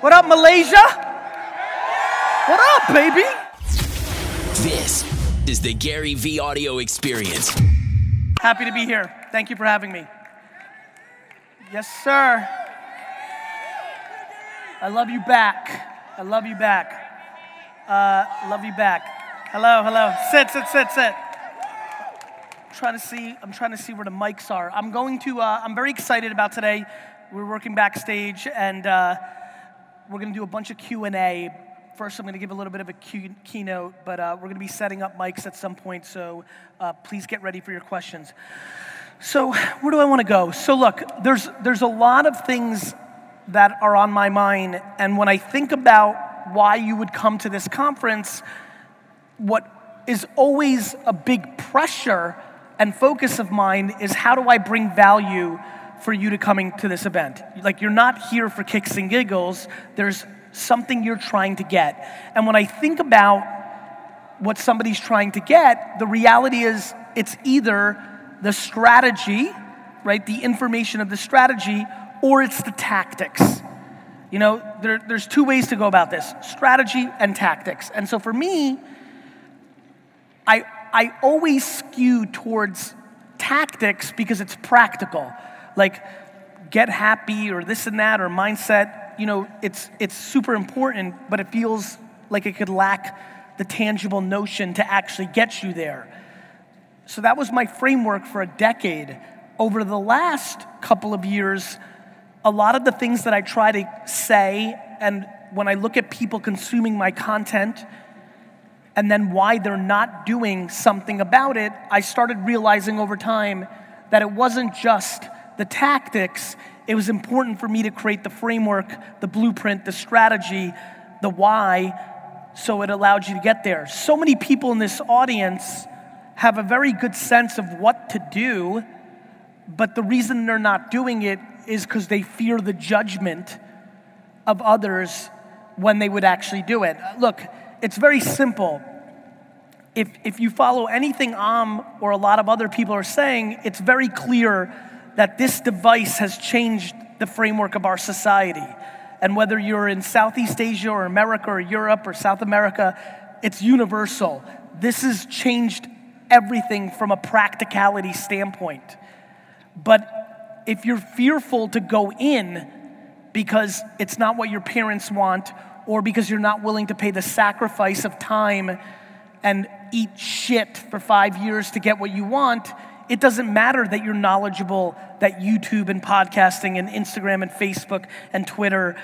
What up, Malaysia? What up, baby? This is the GaryVee audio experience. Happy to be here. Thank you for having me. Yes, sir. I love you back. I love you back. Uh, love you back. Hello, hello. Sit, sit, sit, sit. I'm trying to see. I'm trying to see where the mics are. I'm going to. Uh, I'm very excited about today. We're working backstage, and uh, we're going to do a bunch of Q and A. First, I'm going to give a little bit of a key- keynote, but uh, we're going to be setting up mics at some point. So uh, please get ready for your questions. So where do I want to go? So look, there's there's a lot of things that are on my mind, and when I think about why you would come to this conference, what is always a big pressure and focus of mine is how do I bring value for you to coming to this event? Like you're not here for kicks and giggles. There's something you're trying to get. And when I think about what somebody's trying to get, the reality is it's either the strategy, right? The information of the strategy, or it's the tactics. You know, there, there's two ways to go about this strategy and tactics. And so for me, I, I always skew towards tactics because it's practical. Like, get happy or this and that or mindset, you know, it's, it's super important, but it feels like it could lack the tangible notion to actually get you there. So that was my framework for a decade. Over the last couple of years, a lot of the things that I try to say, and when I look at people consuming my content, and then why they're not doing something about it, I started realizing over time that it wasn't just the tactics, it was important for me to create the framework, the blueprint, the strategy, the why, so it allowed you to get there. So many people in this audience have a very good sense of what to do, but the reason they're not doing it is because they fear the judgment of others when they would actually do it. Look, it's very simple. If, if you follow anything I'm or a lot of other people are saying, it's very clear that this device has changed the framework of our society. And whether you're in Southeast Asia or America or Europe or South America, it's universal. This has changed everything from a practicality standpoint. But if you're fearful to go in because it's not what your parents want, or because you're not willing to pay the sacrifice of time and eat shit for five years to get what you want, it doesn't matter that you're knowledgeable, that YouTube and podcasting and Instagram and Facebook and Twitter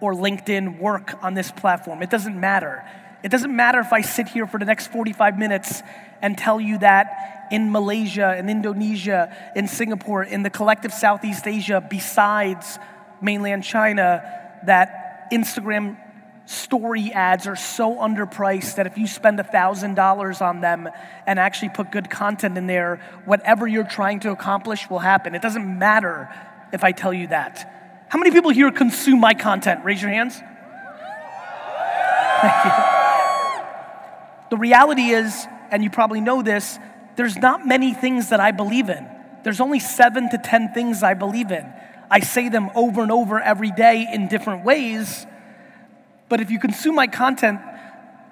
or LinkedIn work on this platform. It doesn't matter. It doesn't matter if I sit here for the next 45 minutes and tell you that in Malaysia, in Indonesia, in Singapore, in the collective Southeast Asia, besides mainland China, that Instagram story ads are so underpriced that if you spend $1,000 on them and actually put good content in there, whatever you're trying to accomplish will happen. It doesn't matter if I tell you that. How many people here consume my content? Raise your hands. Thank you. The reality is, and you probably know this, there's not many things that I believe in. There's only seven to 10 things I believe in. I say them over and over every day in different ways but if you consume my content,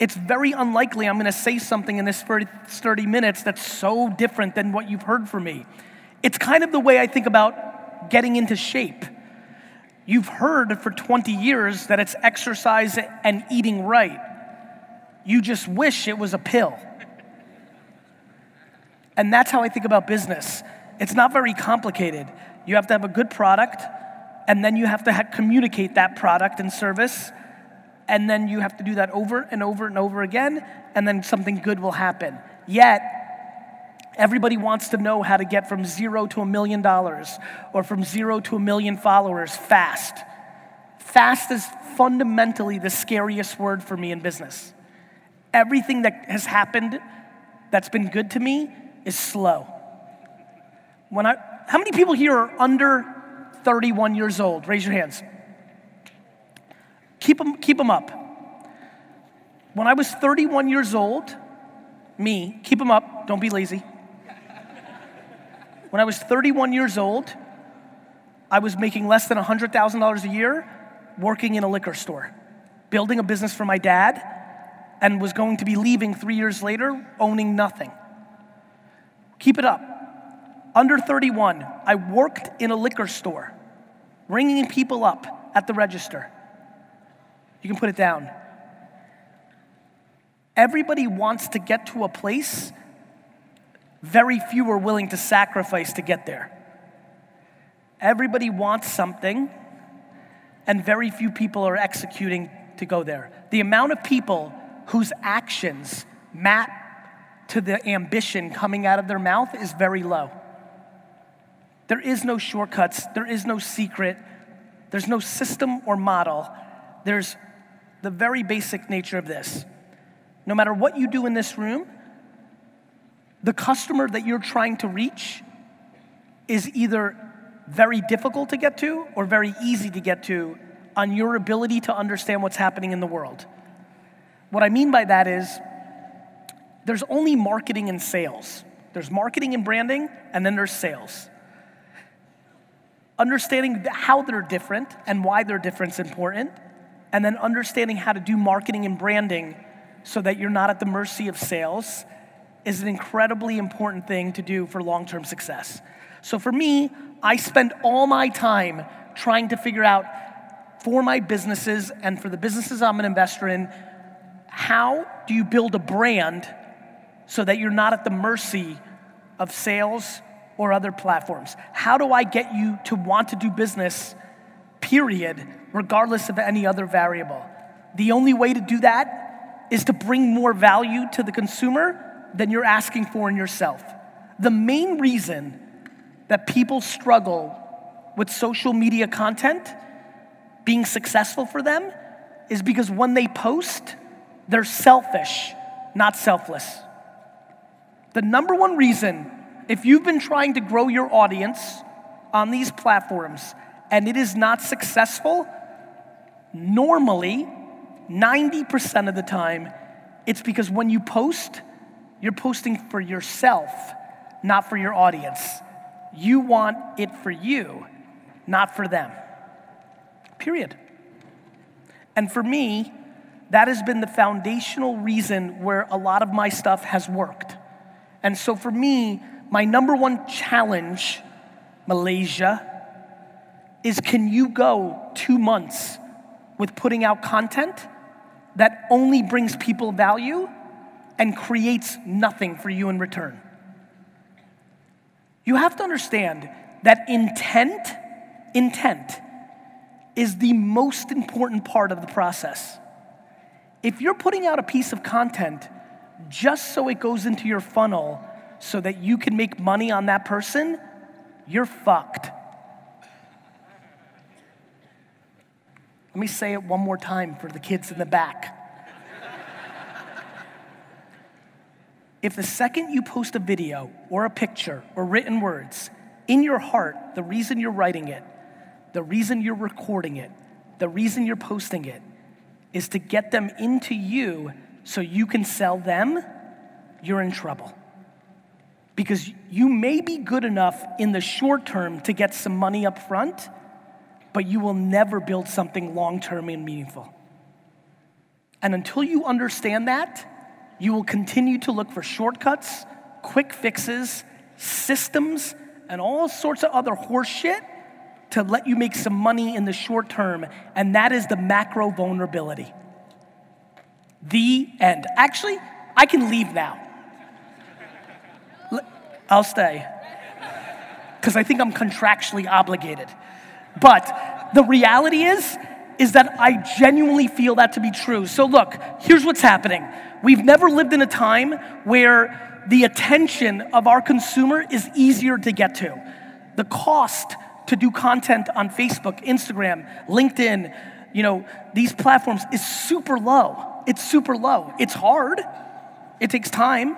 it's very unlikely I'm going to say something in this 30 minutes that's so different than what you've heard from me. It's kind of the way I think about getting into shape. You've heard for 20 years that it's exercise and eating right. You just wish it was a pill. And that's how I think about business. It's not very complicated. You have to have a good product, and then you have to ha- communicate that product and service and then you have to do that over and over and over again, and then something good will happen. Yet, everybody wants to know how to get from zero to a million dollars or from zero to a million followers fast. Fast is fundamentally the scariest word for me in business. Everything that has happened that's been good to me is slow. When I, how many people here are under 31 years old? Raise your hands. Keep them, keep them up. When I was 31 years old, me, keep them up, don't be lazy. When I was 31 years old, I was making less than $100,000 a year, working in a liquor store, building a business for my dad, and was going to be leaving three years later owning nothing. Keep it up. Under 31, I worked in a liquor store, ringing people up at the register. You can put it down. Everybody wants to get to a place, very few are willing to sacrifice to get there. Everybody wants something, and very few people are executing to go there. The amount of people whose actions map to the ambition coming out of their mouth is very low. There is no shortcuts, there is no secret, there's no system or model. There's the very basic nature of this. No matter what you do in this room, the customer that you're trying to reach is either very difficult to get to or very easy to get to on your ability to understand what's happening in the world. What I mean by that is there's only marketing and sales. There's marketing and branding, and then there's sales. Understanding how they're different and why they're different is important, and then understanding how to do marketing and branding so that you're not at the mercy of sales is an incredibly important thing to do for long term success. So for me, I spend all my time trying to figure out for my businesses and for the businesses I'm an investor in how do you build a brand so that you're not at the mercy of sales or other platforms? How do I get you to want to do business, period, regardless of any other variable? The only way to do that is to bring more value to the consumer than you're asking for in yourself. The main reason that people struggle with social media content being successful for them is because when they post, they're selfish, not selfless. The number one reason, if you've been trying to grow your audience on these platforms and it is not successful, normally, 90% of the time, it's because when you post, you're posting for yourself, not for your audience. You want it for you, not for them. Period. And for me, that has been the foundational reason where a lot of my stuff has worked. And so for me, my number one challenge, Malaysia, is can you go two months with putting out content that only brings people value and creates nothing for you in return? You have to understand that intent, intent, is the most important part of the process. If you're putting out a piece of content just so it goes into your funnel so that you can make money on that person, you're fucked. Let me say it one more time for the kids in the back. if the second you post a video or a picture or written words, in your heart, the reason you're writing it, the reason you're recording it, the reason you're posting it is to get them into you so you can sell them, you're in trouble. Because you may be good enough in the short term to get some money up front, but you will never build something long term and meaningful. And until you understand that, you will continue to look for shortcuts, quick fixes, systems, and all sorts of other horseshit to let you make some money in the short term. And that is the macro vulnerability. The end. Actually, I can leave now. I'll stay because I think I'm contractually obligated. But the reality is, is that I genuinely feel that to be true. So, look, here's what's happening. We've never lived in a time where the attention of our consumer is easier to get to. The cost to do content on Facebook, Instagram, LinkedIn, you know, these platforms is super low. It's super low. It's hard, it takes time.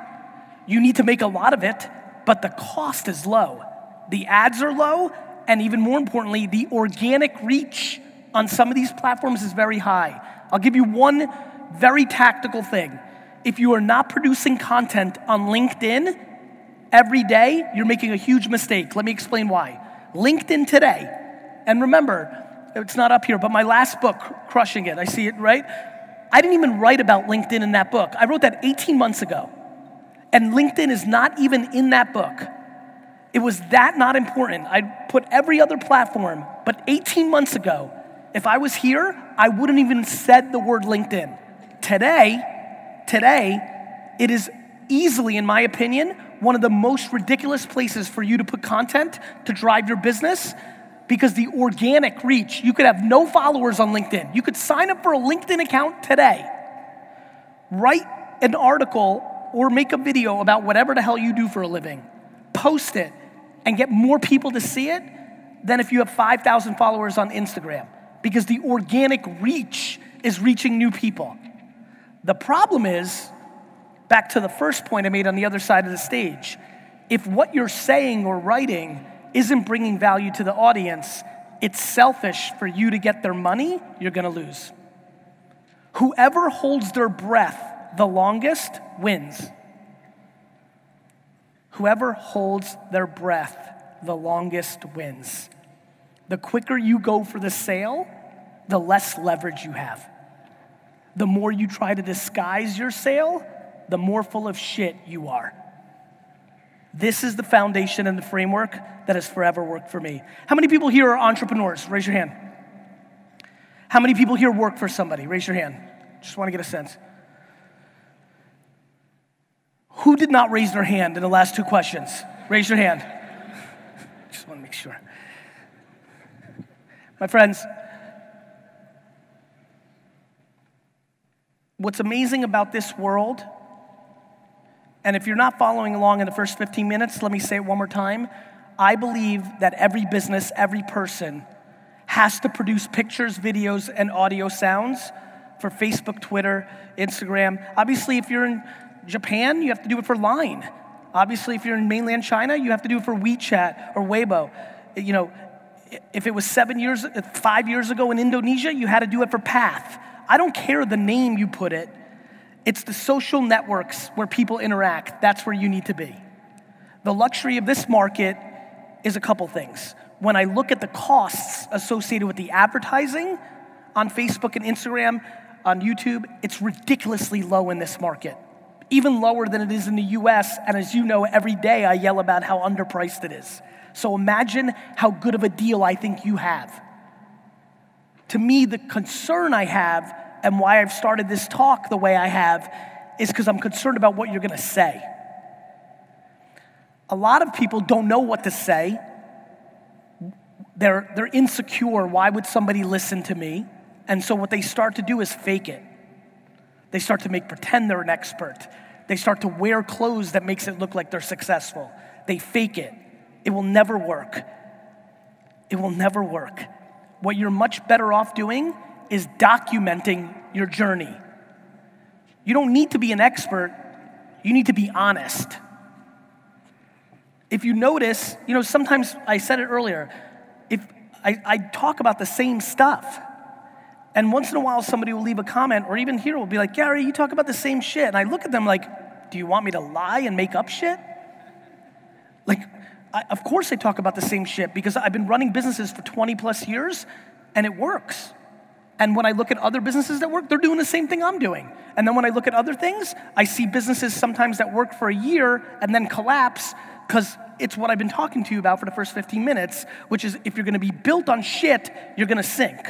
You need to make a lot of it, but the cost is low. The ads are low, and even more importantly, the organic reach on some of these platforms is very high. I'll give you one very tactical thing. If you are not producing content on LinkedIn every day, you're making a huge mistake. Let me explain why. LinkedIn today, and remember, it's not up here, but my last book, Crushing It, I see it, right? I didn't even write about LinkedIn in that book. I wrote that 18 months ago. And LinkedIn is not even in that book. It was that not important. I put every other platform, but 18 months ago, if I was here, I wouldn't even said the word LinkedIn. Today, today, it is easily, in my opinion, one of the most ridiculous places for you to put content to drive your business because the organic reach, you could have no followers on LinkedIn. You could sign up for a LinkedIn account today, write an article or make a video about whatever the hell you do for a living, post it, and get more people to see it than if you have 5,000 followers on Instagram because the organic reach is reaching new people. The problem is, back to the first point I made on the other side of the stage, if what you're saying or writing isn't bringing value to the audience, it's selfish for you to get their money, you're gonna lose. Whoever holds their breath the longest wins. Whoever holds their breath the longest wins. The quicker you go for the sale, the less leverage you have. The more you try to disguise your sale, the more full of shit you are. This is the foundation and the framework that has forever worked for me. How many people here are entrepreneurs? Raise your hand. How many people here work for somebody? Raise your hand. Just want to get a sense. Who did not raise their hand in the last two questions? Raise your hand. Just want to make sure. My friends, what's amazing about this world and if you're not following along in the first 15 minutes, let me say it one more time. I believe that every business, every person has to produce pictures, videos, and audio sounds for Facebook, Twitter, Instagram. Obviously, if you're in Japan, you have to do it for Line. Obviously, if you're in mainland China, you have to do it for WeChat or Weibo. You know, if it was seven years, five years ago in Indonesia, you had to do it for Path. I don't care the name you put it. It's the social networks where people interact. That's where you need to be. The luxury of this market is a couple things. When I look at the costs associated with the advertising on Facebook and Instagram, on YouTube, it's ridiculously low in this market, even lower than it is in the US. And as you know, every day I yell about how underpriced it is. So imagine how good of a deal I think you have. To me, the concern I have and why I've started this talk the way I have is because I'm concerned about what you're going to say. A lot of people don't know what to say. They're, they're insecure. Why would somebody listen to me? And so, what they start to do is fake it. They start to make pretend they're an expert. They start to wear clothes that makes it look like they're successful. They fake it. It will never work. It will never work. What you're much better off doing is documenting your journey. You don't need to be an expert, you need to be honest. If you notice, you know, sometimes I said it earlier, if I, I talk about the same stuff, and once in a while somebody will leave a comment, or even here will be like, Gary, you talk about the same shit. And I look at them like, do you want me to lie and make up shit? Like, I, of course I talk about the same shit because I've been running businesses for 20 plus years and it works. And when I look at other businesses that work, they're doing the same thing I'm doing. And then when I look at other things, I see businesses sometimes that work for a year and then collapse because it's what I've been talking to you about for the first 15 minutes, which is if you're gonna be built on shit, you're gonna sink.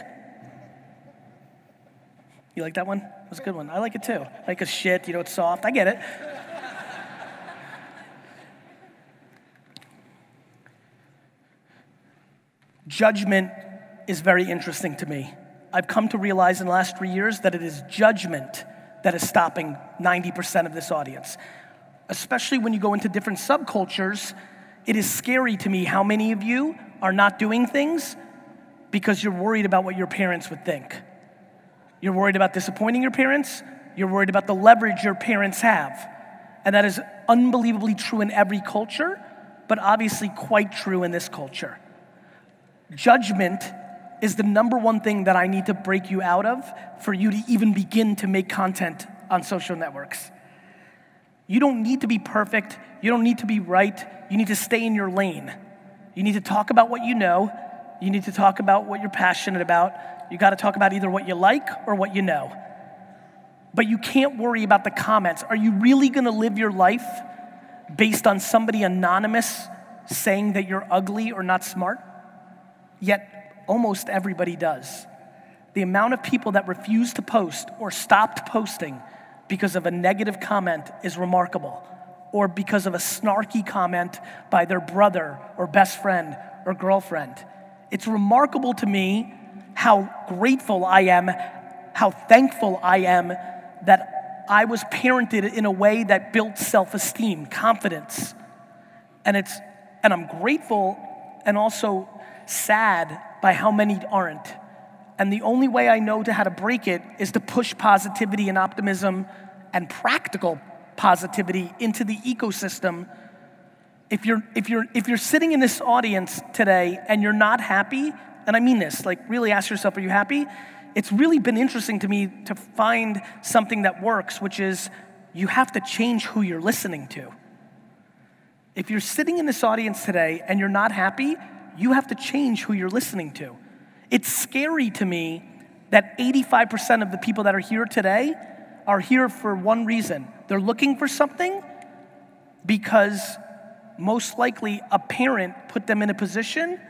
You like that one? That was a good one. I like it too. Like a shit, you know, it's soft. I get it. Judgment is very interesting to me. I've come to realize in the last three years that it is judgment that is stopping 90% of this audience. Especially when you go into different subcultures, it is scary to me how many of you are not doing things because you're worried about what your parents would think. You're worried about disappointing your parents, you're worried about the leverage your parents have. And that is unbelievably true in every culture, but obviously quite true in this culture. Judgment is the number one thing that I need to break you out of for you to even begin to make content on social networks. You don't need to be perfect. You don't need to be right. You need to stay in your lane. You need to talk about what you know You need to talk about what you're passionate about. You got to talk about either what you like or what you know. But you can't worry about the comments. Are you really going to live your life based on somebody anonymous saying that you're ugly or not smart? Yet almost everybody does. The amount of people that refuse to post or stopped posting because of a negative comment is remarkable, or because of a snarky comment by their brother or best friend or girlfriend. It's remarkable to me how grateful I am, how thankful I am that I was parented in a way that built self esteem, confidence. And, it's, and I'm grateful and also sad by how many aren't. And the only way I know to how to break it is to push positivity and optimism and practical positivity into the ecosystem. If you're, if, you're, if you're sitting in this audience today and you're not happy, and I mean this, like really ask yourself, are you happy? It's really been interesting to me to find something that works, which is you have to change who you're listening to. If you're sitting in this audience today and you're not happy, you have to change who you're listening to. It's scary to me that 85% of the people that are here today are here for one reason they're looking for something because most likely a parent put them in a position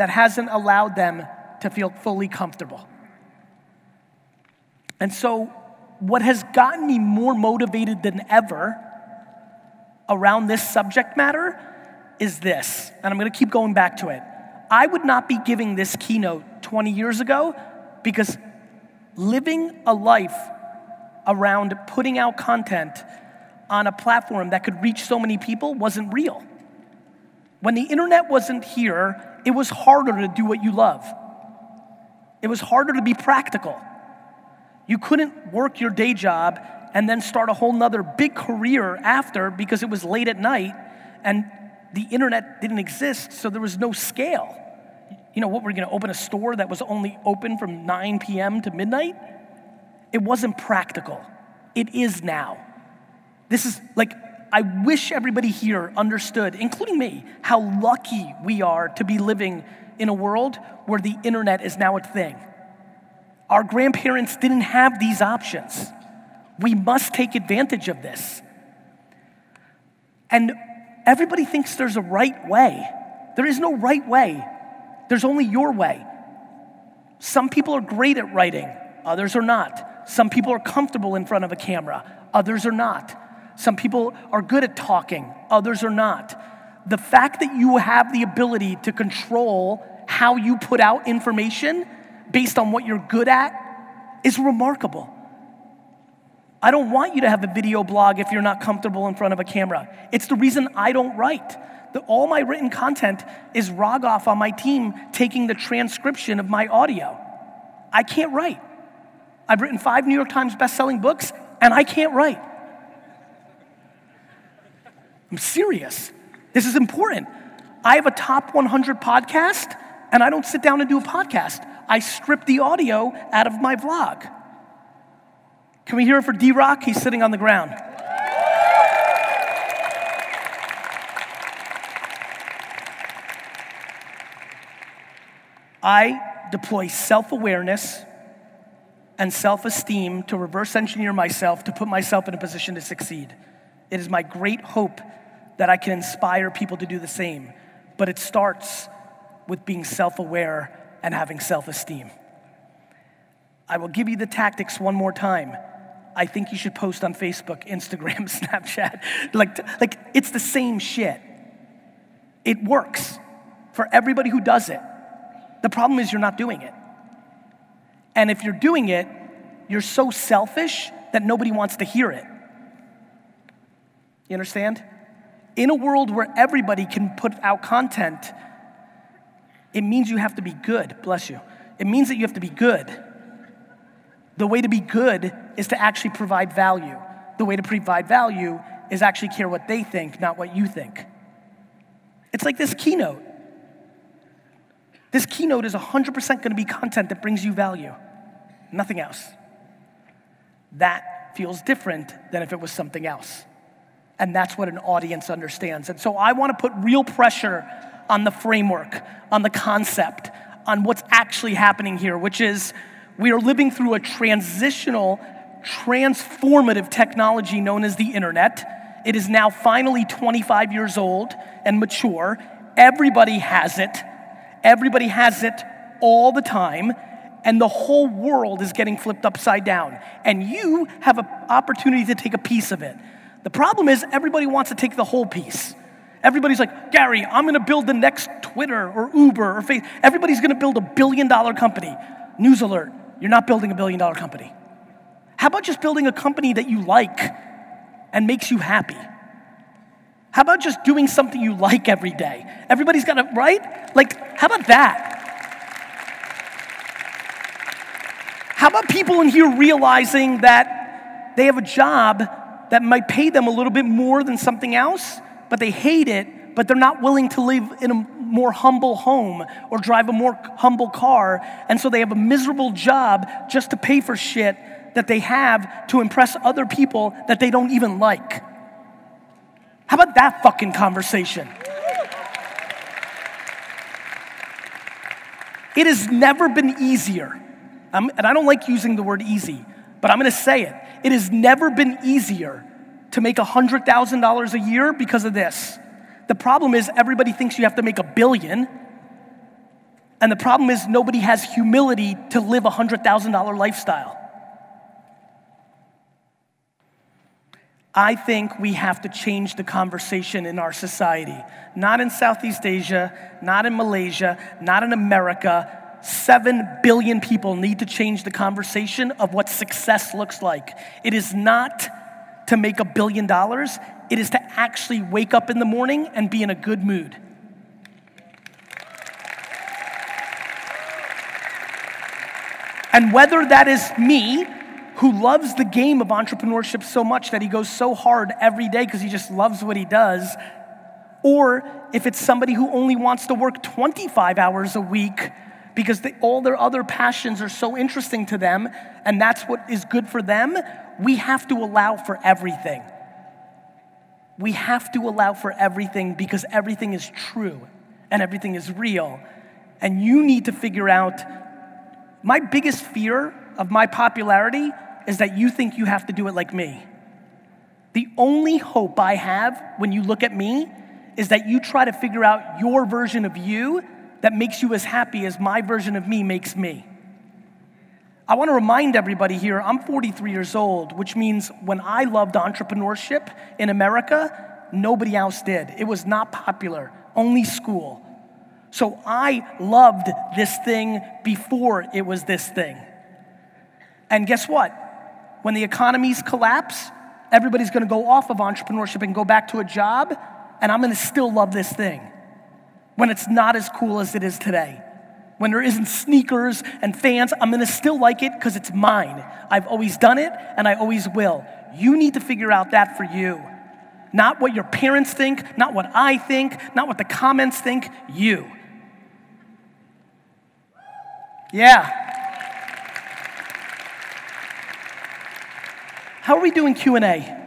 that hasn't allowed them to feel fully comfortable. And so, what has gotten me more motivated than ever around this subject matter is this, and I'm gonna keep going back to it. I would not be giving this keynote 20 years ago because living a life around putting out content on a platform that could reach so many people wasn't real. When the internet wasn't here, it was harder to do what you love. It was harder to be practical. You couldn't work your day job and then start a whole nother big career after because it was late at night and the internet didn't exist, so there was no scale. You know, what, we're gonna open a store that was only open from 9 p.m. to midnight? It wasn't practical. It is now. This is like, I wish everybody here understood, including me, how lucky we are to be living in a world where the internet is now a thing. Our grandparents didn't have these options. We must take advantage of this. And everybody thinks there's a right way. There is no right way, there's only your way. Some people are great at writing, others are not. Some people are comfortable in front of a camera, others are not. Some people are good at talking, others are not. The fact that you have the ability to control how you put out information based on what you're good at is remarkable. I don't want you to have a video blog if you're not comfortable in front of a camera. It's the reason I don't write. The, all my written content is Rogoff on my team taking the transcription of my audio. I can't write. I've written five New York Times best-selling books, and I can't write. I'm serious. This is important. I have a top 100 podcast, and I don't sit down and do a podcast. I strip the audio out of my vlog. Can we hear it for DRock? He's sitting on the ground. I deploy self awareness and self esteem to reverse engineer myself to put myself in a position to succeed. It is my great hope that I can inspire people to do the same, but it starts with being self aware and having self esteem. I will give you the tactics one more time. I think you should post on Facebook, Instagram, Snapchat. Like, like it's the same shit. It works for everybody who does it. The problem is you're not doing it. And if you're doing it, you're so selfish that nobody wants to hear it. You understand? In a world where everybody can put out content, it means you have to be good. Bless you. It means that you have to be good. The way to be good is to actually provide value. The way to provide value is actually care what they think, not what you think. It's like this keynote. This keynote is 100% going to be content that brings you value, nothing else. That feels different than if it was something else. And that's what an audience understands. And so I want to put real pressure on the framework, on the concept, on what's actually happening here, which is we are living through a transitional, transformative technology known as the internet. It is now finally 25 years old and mature. Everybody has it. Everybody has it all the time and the whole world is getting flipped upside down. And you have an opportunity to take a piece of it. The problem is, everybody wants to take the whole piece. Everybody's like, Gary, I'm gonna build the next Twitter or Uber or Facebook. Everybody's gonna build a billion dollar company. News alert, you're not building a billion dollar company. How about just building a company that you like and makes you happy? How about just doing something you like every day? Everybody's got to, right? Like, how about that? How about people in here realizing that they have a job that might pay them a little bit more than something else, but they hate it, but they're not willing to live in a more humble home or drive a more humble car, and so they have a miserable job just to pay for shit that they have to impress other people that they don't even like? How about that fucking conversation? It has never been easier I'm, and I don't like using the word easy, but I'm gonna say it. It has never been easier to make $100,000 a year because of this. The problem is, everybody thinks you have to make a billion. And the problem is, nobody has humility to live a $100,000 lifestyle. I think we have to change the conversation in our society. Not in Southeast Asia, not in Malaysia, not in America, 7 billion people need to change the conversation of what success looks like. It is not to make a billion dollars, it is to actually wake up in the morning and be in a good mood. And whether that is me, who loves the game of entrepreneurship so much that he goes so hard every day because he just loves what he does, or if it's somebody who only wants to work 25 hours a week because they, all their other passions are so interesting to them and that's what is good for them, we have to allow for everything. We have to allow for everything because everything is true and everything is real. And you need to figure out my biggest fear of my popularity is that you think you have to do it like me. The only hope I have when you look at me is that you try to figure out your version of you that makes you as happy as my version of me makes me. I want to remind everybody here I'm 43 years old, which means when I loved entrepreneurship in America, nobody else did. It was not popular, only school. So I loved this thing before it was this thing. And guess what? When the economies collapse, everybody's gonna go off of entrepreneurship and go back to a job, and I'm gonna still love this thing when it's not as cool as it is today. When there isn't sneakers and fans, I'm gonna still like it because it's mine. I've always done it and I always will. You need to figure out that for you. Not what your parents think, not what I think, not what the comments think, you. Yeah. How are we doing Q&A?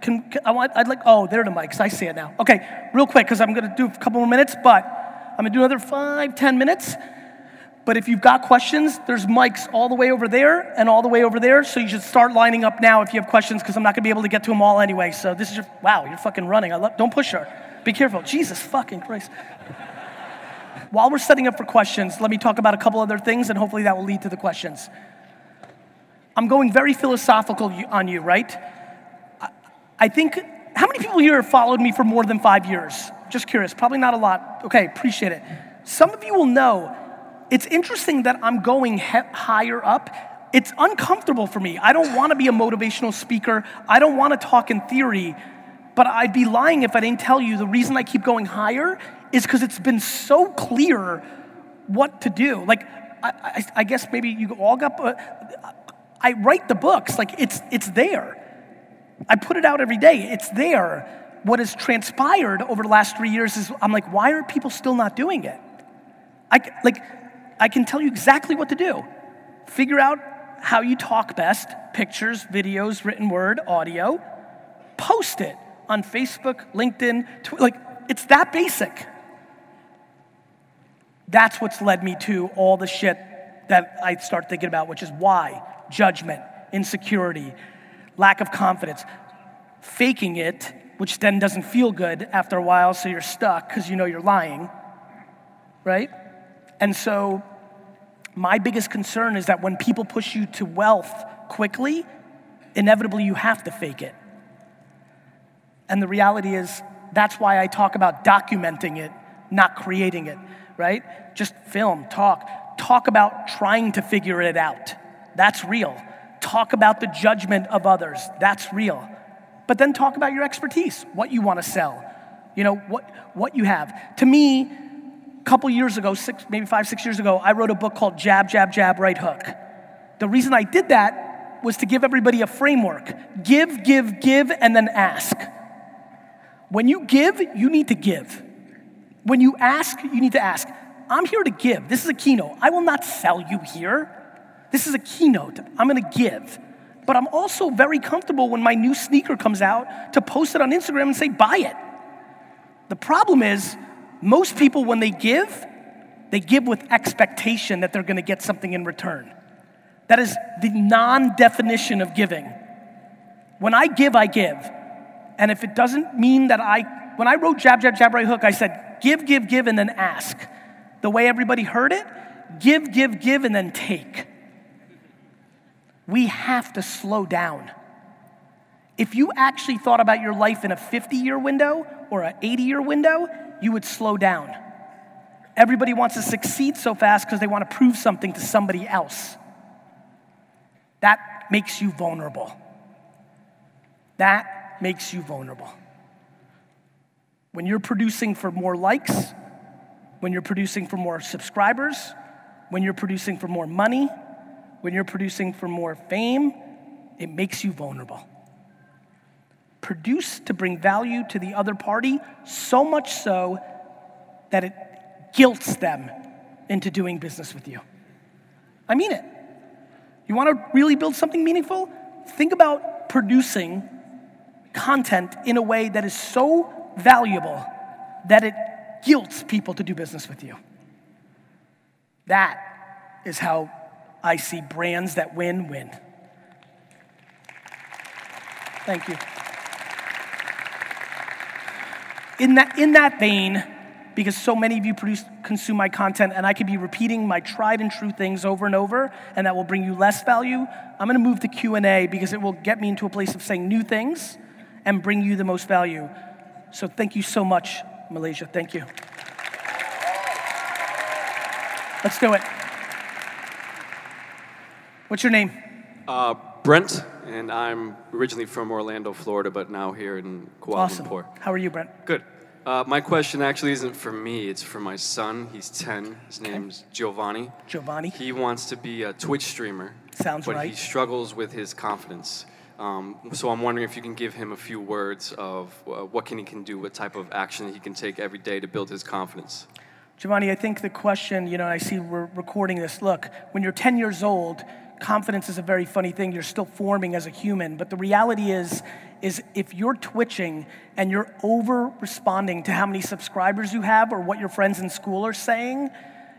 Can, can, I want, I'd like, oh, there are the mics. I see it now. Okay, real quick, because I'm going to do a couple more minutes, but I'm going to do another five, ten minutes. But if you've got questions, there's mics all the way over there and all the way over there. So you should start lining up now if you have questions, because I'm not going to be able to get to them all anyway. So this is your, wow, you're fucking running. I love, don't push her. Be careful. Jesus fucking Christ. While we're setting up for questions, let me talk about a couple other things, and hopefully that will lead to the questions. I'm going very philosophical on you, right? I think, how many people here have followed me for more than five years? Just curious, probably not a lot. Okay, appreciate it. Some of you will know it's interesting that I'm going he- higher up. It's uncomfortable for me. I don't want to be a motivational speaker, I don't want to talk in theory, but I'd be lying if I didn't tell you the reason I keep going higher is because it's been so clear what to do. Like, I, I, I guess maybe you all got, I write the books, like, it's, it's there. I put it out every day. It's there. What has transpired over the last three years is I'm like, why are people still not doing it? I, like, I can tell you exactly what to do. Figure out how you talk best pictures, videos, written word, audio. Post it on Facebook, LinkedIn, Twitter. Like, it's that basic. That's what's led me to all the shit that I start thinking about, which is why judgment, insecurity, lack of confidence, faking it, which then doesn't feel good after a while, so you're stuck because you know you're lying, right? And so, my biggest concern is that when people push you to wealth quickly, inevitably you have to fake it. And the reality is, that's why I talk about documenting it, not creating it, right? Just film, talk. Talk about trying to figure it out. That's real. Talk about the judgment of others. That's real. But then talk about your expertise, what you want to sell, you know, what, what you have. To me, a couple years ago, six, maybe five, six years ago, I wrote a book called Jab, Jab, Jab, Right Hook. The reason I did that was to give everybody a framework give, give, give, and then ask. When you give, you need to give. When you ask, you need to ask. I'm here to give. This is a keynote. I will not sell you here. This is a keynote. I'm going to give. But I'm also very comfortable when my new sneaker comes out to post it on Instagram and say, buy it. The problem is, most people, when they give, they give with expectation that they're going to get something in return. That is the non definition of giving. When I give, I give. And if it doesn't mean that I, when I wrote jab, jab, jab, right hook, I said give, give, give, and then ask. The way everybody heard it, give, give, give, and then take. We have to slow down. If you actually thought about your life in a 50 year window or an 80 year window, you would slow down. Everybody wants to succeed so fast because they want to prove something to somebody else. That makes you vulnerable. That makes you vulnerable. When you're producing for more likes, when you're producing for more subscribers, when you're producing for more money, when you're producing for more fame, it makes you vulnerable. Produce to bring value to the other party, so much so that it guilts them into doing business with you. I mean it. You want to really build something meaningful? Think about producing content in a way that is so valuable that it guilts people to do business with you. That is how I see brands that win win. Thank you. In that, in that vein, because so many of you produce, consume my content and I could be repeating my tried and true things over and over and that will bring you less value, I'm gonna move to Q&A because it will get me into a place of saying new things and bring you the most value. So thank you so much, Malaysia. Thank you. Let's do it. What's your name? Uh, Brent, and I'm originally from Orlando, Florida, but now here in Kuala Awesome. Lumpur. How are you, Brent? Good. Uh, my question actually isn't for me, it's for my son. He's 10. His name's Giovanni. Giovanni. He wants to be a Twitch streamer. Sounds but right. he struggles with his confidence. Um, so I'm wondering if you can give him a few words of uh, what can he can do, what type of action he can take every day to build his confidence. Giovanni, I think the question, you know, I see we're recording this. Look, when you're 10 years old, confidence is a very funny thing. You're still forming as a human. But the reality is, is if you're twitching and you're over responding to how many subscribers you have or what your friends in school are saying,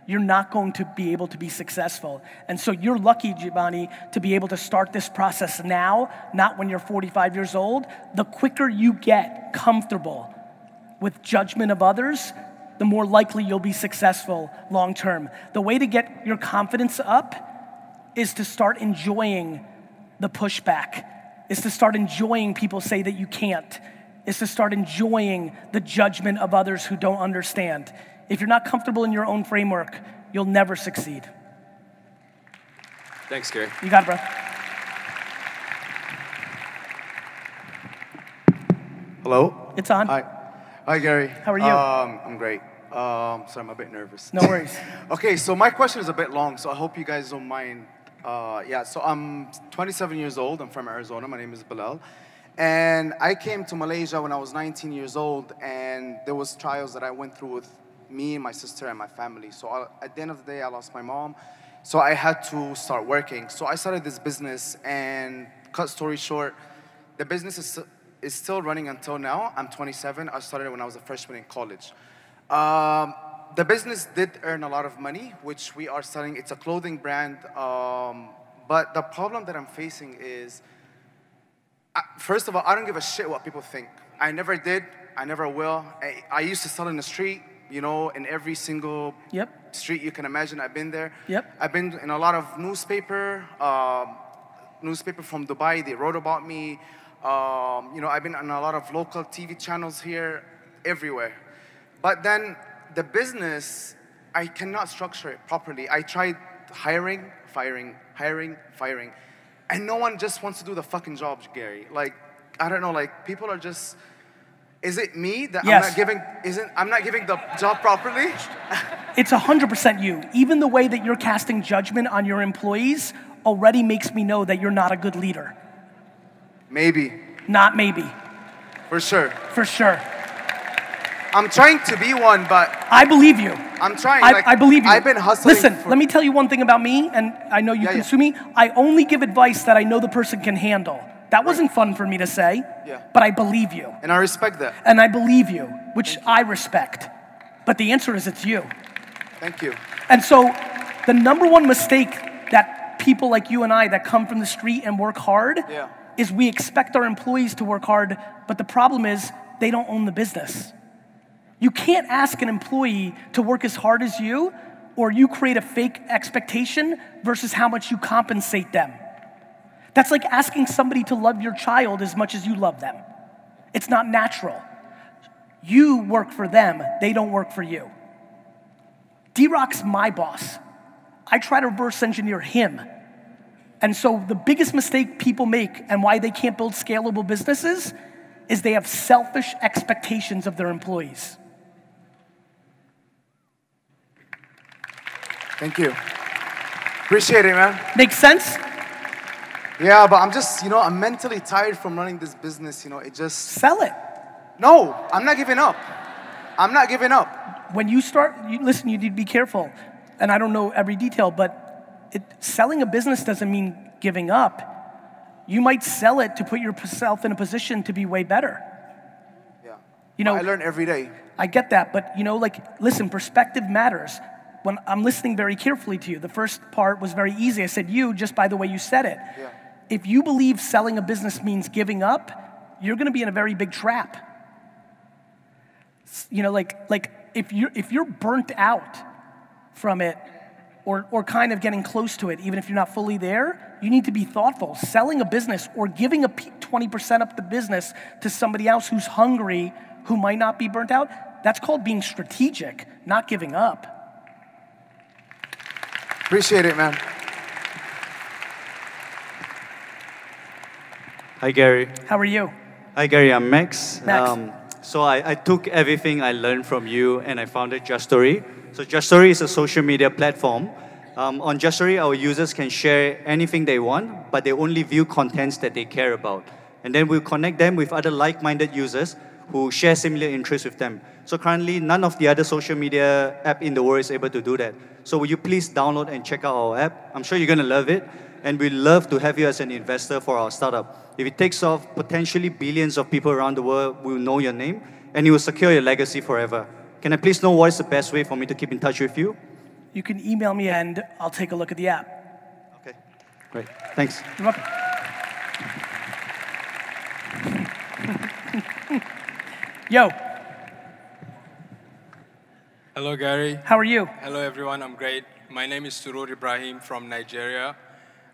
you're not going to be able to be successful. And so you're lucky, Giovanni, to be able to start this process now, not when you're 45 years old. The quicker you get comfortable with judgment of others, the more likely you'll be successful long term. The way to get your confidence up is to start enjoying the pushback, is to start enjoying people say that you can't, is to start enjoying the judgment of others who don't understand. If you're not comfortable in your own framework, you'll never succeed. Thanks, Gary. You got it, bro. Hello. It's on. Hi. Hi, Gary. How are you? Um, I'm great. Um, sorry, I'm a bit nervous. No worries. okay, so my question is a bit long, so I hope you guys don't mind. Uh, yeah, so I'm 27 years old. I'm from Arizona. My name is Bilal. And I came to Malaysia when I was 19 years old, and there was trials that I went through with me and my sister and my family. So I, at the end of the day, I lost my mom. So I had to start working. So I started this business, and cut story short, the business is, is still running until now. I'm 27. I started when I was a freshman in college. Um, the business did earn a lot of money, which we are selling. It's a clothing brand. Um, but the problem that I'm facing is, I, first of all, I don't give a shit what people think. I never did. I never will. I, I used to sell in the street, you know, in every single Yep. street you can imagine. I've been there. Yep. I've been in a lot of newspaper, um, newspaper from Dubai. They wrote about me. Um, you know, I've been on a lot of local TV channels here, everywhere. But then the business, I cannot structure it properly. I tried hiring, firing, hiring, firing, and no one just wants to do the fucking job, Gary. Like, I don't know. Like, people are just. Is it me that I'm not giving? Isn't I'm not giving the job properly? It's 100% you. Even the way that you're casting judgment on your employees already makes me know that you're not a good leader. Maybe, Not maybe, for sure. for sure. I'm trying to be one, but I believe you. I'm trying. I, like, I believe you. I've been hustling. Listen, for- let me tell you one thing about me, and I know you Yeah, can yeah. sue me. I only give advice that I know the person can handle. That wasn't fun for me to say, Yeah. but I believe you. and I respect that. And I believe you, which I respect. But the answer is it's you. Thank you. And so, the number one mistake that people like you and I that come from the street and work hard Yeah. is we expect our employees to work hard, but the problem is they don't own the business. You can't ask an employee to work as hard as you, or you create a fake expectation versus how much you compensate them. That's like asking somebody to love your child as much as you love them. It's not natural. You work for them, they don't work for you. DRock's my boss. I try to reverse engineer him. And so the biggest mistake people make and why they can't build scalable businesses is they have selfish expectations of their employees. Thank you. Appreciate it, man. Make sense? Yeah, but I'm just, you know, I'm mentally tired from running this business. You know, it just. Sell it. No, I'm not giving up. I'm not giving up. When you start, you, listen, you need to be careful. And I don't know every detail, but it, selling a business doesn't mean giving up. You might sell it to put yourself in a position to be way better. Yeah. You know, I learn every day. I get that, but you know, like, listen, perspective matters. When I'm listening very carefully to you, the first part was very easy. I said you just by the way you said it. Yeah. If you believe selling a business means giving up, you're going to be in a very big trap. You know, like, like if you're if you're burnt out from it, or or kind of getting close to it, even if you're not fully there, you need to be thoughtful. Selling a business or giving a twenty percent up the business to somebody else who's hungry, who might not be burnt out, that's called being strategic, not giving up. Appreciate it, man. Hi, Gary. How are you? Hi, Gary. I'm Max. Um, Max. so I, I took everything I learned from you and I founded Just Story. So Just Story is a social media platform. Um, on Just Story, our users can share anything they want, but they only view contents that they care about. And then we'll connect them with other like-minded users who share similar interests with them. So currently, none of the other social media app in the world is able to do that. So will you please download and check out our app? I'm sure you're gonna love it. And we'd love to have you as an investor for our startup. If it takes off, potentially billions of people around the world will know your name and it will secure your legacy forever. Can I please know what is the best way for me to keep in touch with you? You can email me and I'll take a look at the app. Okay, great. Thanks. You're welcome. Yo, Hello, Gary. how are you? Hello, everyone. I'm great. My name is Surur Ibrahim from Nigeria.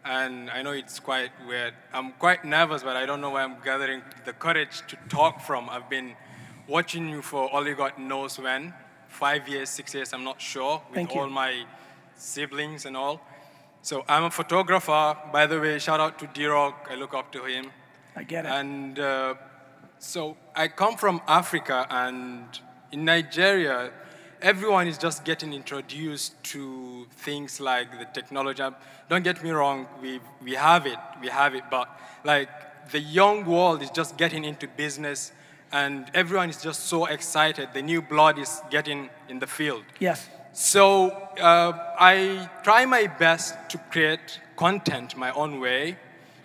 And I know it's quite weird. I'm quite nervous, but I don't know where I'm gathering the courage to talk from. I've been watching you for only God knows when five years, six years, I'm not sure, with Thank you. all my siblings and all. So I'm a photographer. By the way, shout out to DRock. I look up to him. I get it. And uh, so I come from Africa, and in Nigeria, everyone is just getting introduced to things like the technology. Don't get me wrong, we, we have it, we have it, but like the young world is just getting into business, and everyone is just so excited. The new blood is getting in the field. yes. So uh, I try my best to create content my own way,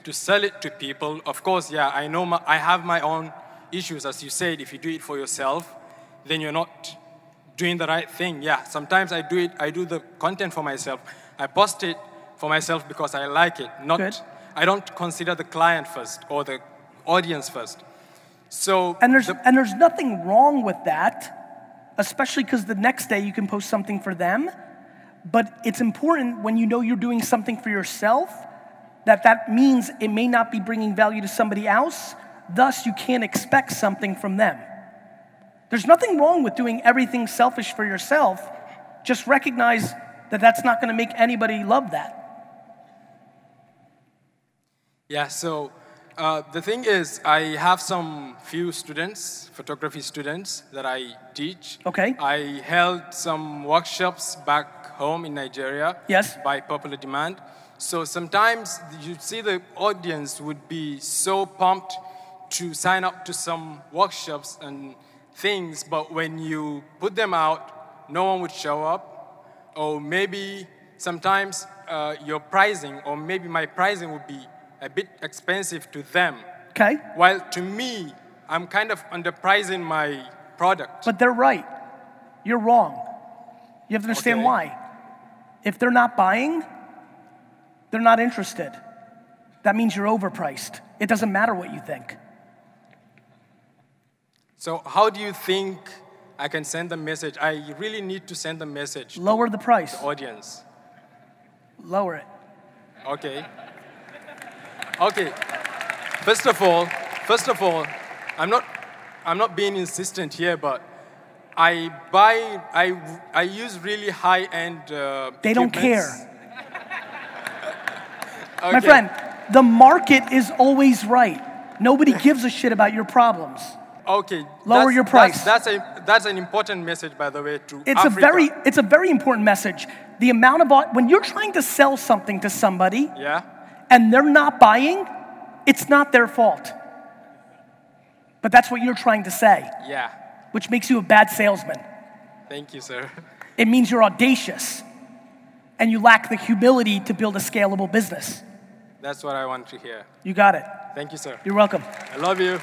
to sell it to people. Of course, yeah, I know my, I have my own issues, as you said. If you do it for yourself, then you're not doing the right thing. Yeah, sometimes I do it. I do the content for myself. I post it for myself because I like it. Not. Good. I don't consider the client first or the audience first. So And there's, the- and there's nothing wrong with that, especially because the next day you can post something for them. But it's important when you know you're doing something for yourself that that means it may not be bringing value to somebody else. Thus, you can't expect something from them. There's nothing wrong with doing everything selfish for yourself. Just recognize that that's not going to make anybody love that. Yeah, so uh, the thing is, I have some few students, photography students, that I teach. Okay. I held some workshops back home in Nigeria. Yes. By popular demand. So sometimes you see the audience would be so pumped to sign up to some workshops and things, but when you put them out, no one would show up. Or maybe sometimes uh, your pricing, or maybe my pricing would be a bit expensive to them. Okay? While to me, I'm kind of underpricing my product. But they're right. You're wrong. You have to understand Okay. why. If they're not buying, they're not interested. That means you're overpriced. It doesn't matter what you think. So how do you think I can send the message? I really need to send the message Lower the price. the audience. Lower it. Okay. Okay. First of all, first of all, I'm not, I'm not being insistent here, but I buy, I, I use really high-end. Uh, They don't care. My friend, the market is always right. Nobody gives a shit about your problems. Okay. Lower that's- your price. That's, that's a that's an important message, by the way, to It's Africa. a very it's a very important message. The amount of when you're trying to sell something to somebody yeah. and they're not buying, it's not their fault. But that's what you're trying to say, Yeah. which makes you a bad salesman. Thank you, sir. It means you're audacious and you lack the humility to build a scalable business. That's what I want to hear. You got it. Thank you, sir. You're welcome. I love you.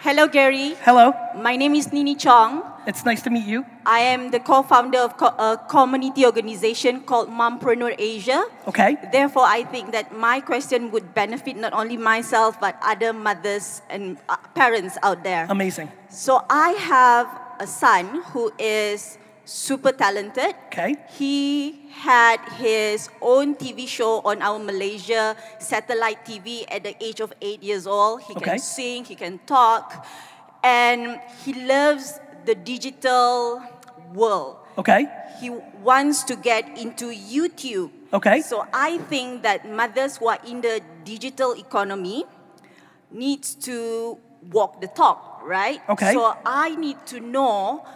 Hello, Gary. Hello. My name is Nini Chong. It's nice to meet you. I am the co-founder of co- a community organization called Mompreneur Asia. Okay. Therefore, I think that my question would benefit not only myself but other mothers and uh, parents out there. Amazing. So I have a son who is super talented. Okay. He had his own TV show on our Malaysia satellite TV at the age of eight years old. He Okay. can sing, he can talk, and he loves the digital world. Okay. He wants to get into YouTube. Okay. So I think that mothers who are in the digital economy needs to walk the talk, right? Okay. So I need to know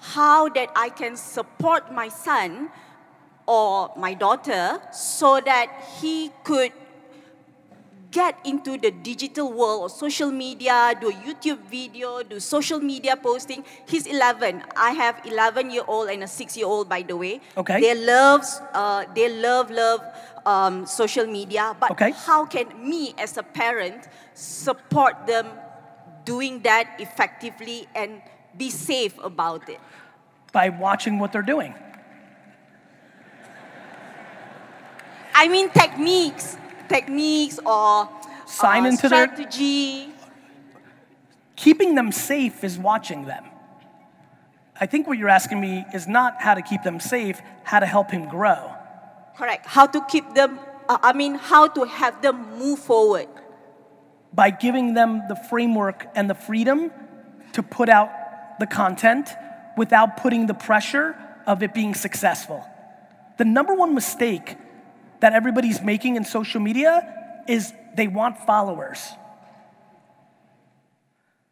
how that I can support my son or my daughter so that he could get into the digital world or social media, do a YouTube video, do social media posting. He's 11. I have 11 year old and a 6 year old, by the way. Okay. They loves, uh, they love, love um, social media. But Okay. how can me as a parent support them doing that effectively and be safe about it? By watching what they're doing. I mean techniques, techniques or Sign uh, into their- strategy. Keeping them safe is watching them. I think what you're asking me is not how to keep them safe, how to help him grow. Correct. How to keep them, uh, I mean, how to have them move forward. By giving them the framework and the freedom to put out the content without putting the pressure of it being successful. The number one mistake that everybody's making in social media is they want followers.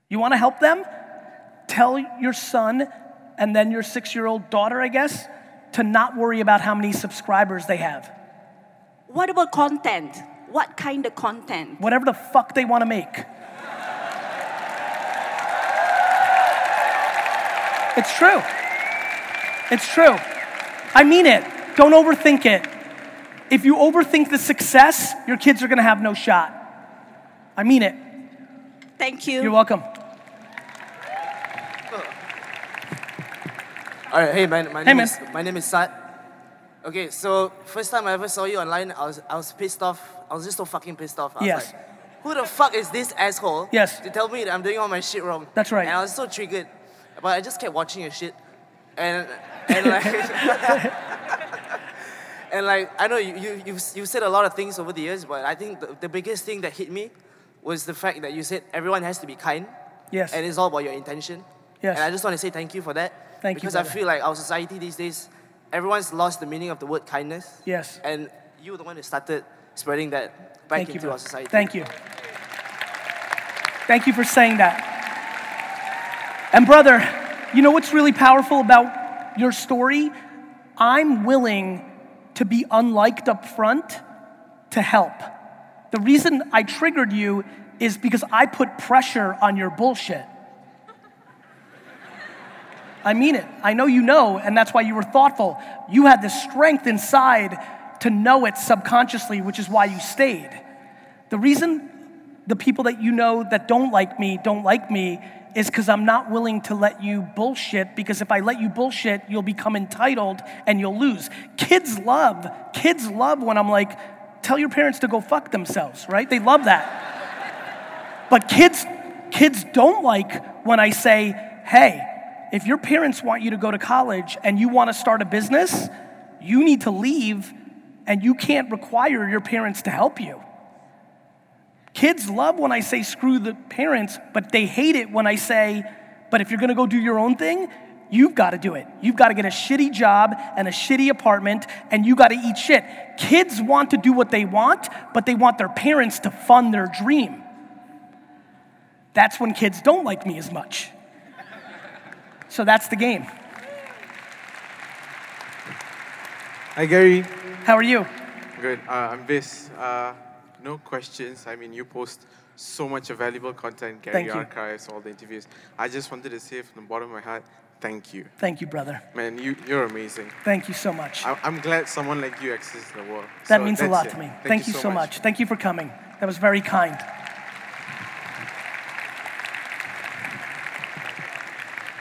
You want to help them? Tell your son and then your six year old daughter, I guess, to not worry about how many subscribers they have. What about content? What kind of content? Whatever the fuck they want to make. It's true. It's true. I mean it. Don't overthink it. If you overthink the success, your kids are going to have no shot. I mean it. Thank you. You're welcome. All right, hey man, my Hey, name man. is my name is Sat. Okay, so first time I ever saw you online, I was I was pissed off. I was just so fucking pissed off. I was Yes. like, who the fuck is this asshole? Yes. To tell me that I'm doing all my shit wrong. That's right. And I was so triggered, but I just kept watching your shit, and and like. And like I know you, you you you said a lot of things over the years, but I think the, the biggest thing that hit me was the fact that you said everyone has to be kind. Yes. And it's all about your intention. Yes. And I just want to say thank you for that. Thank you, Because I feel like our society these days, everyone's lost the meaning of the word kindness. Yes. And you were the one that started spreading that back Thank into bro. our society. Thank you. Thank you for saying that. And brother, you know what's really powerful about your story? I'm willing to be unliked up front to help. The reason I triggered you is because I put pressure on your bullshit. I mean it. I know you know, and that's why you were thoughtful. You had the strength inside to know it subconsciously, which is why you stayed. The reason the people that you know that don't like me don't like me is because I'm not willing to let you bullshit. Because if I let you bullshit, you'll become entitled and you'll lose. Kids love, kids love when I'm like, tell your parents to go fuck themselves, right? They love that. But kids, kids don't like when I say, hey, if your parents want you to go to college and you want to start a business, you need to leave and you can't require your parents to help you. Kids love when I say screw the parents, but they hate it when I say, but if you're gonna go do your own thing, you've gotta do it. You've gotta get a shitty job and a shitty apartment, and you gotta eat shit. Kids want to do what they want, but they want their parents to fund their dream. That's when kids don't like me as much. So that's the game. Hi, Gary. How are you? Good. Uh, I'm Vis. Uh, no questions. I mean, you post so much valuable content, Gary Thank you. Archives, all the interviews. I just wanted to say from the bottom of my heart, thank you. Thank you, brother. Man, you, you're amazing. Thank you so much. I, I'm glad someone like you exists in the world. That So means a lot it. to me. Thank, you so much. Thank you for coming. That was very kind.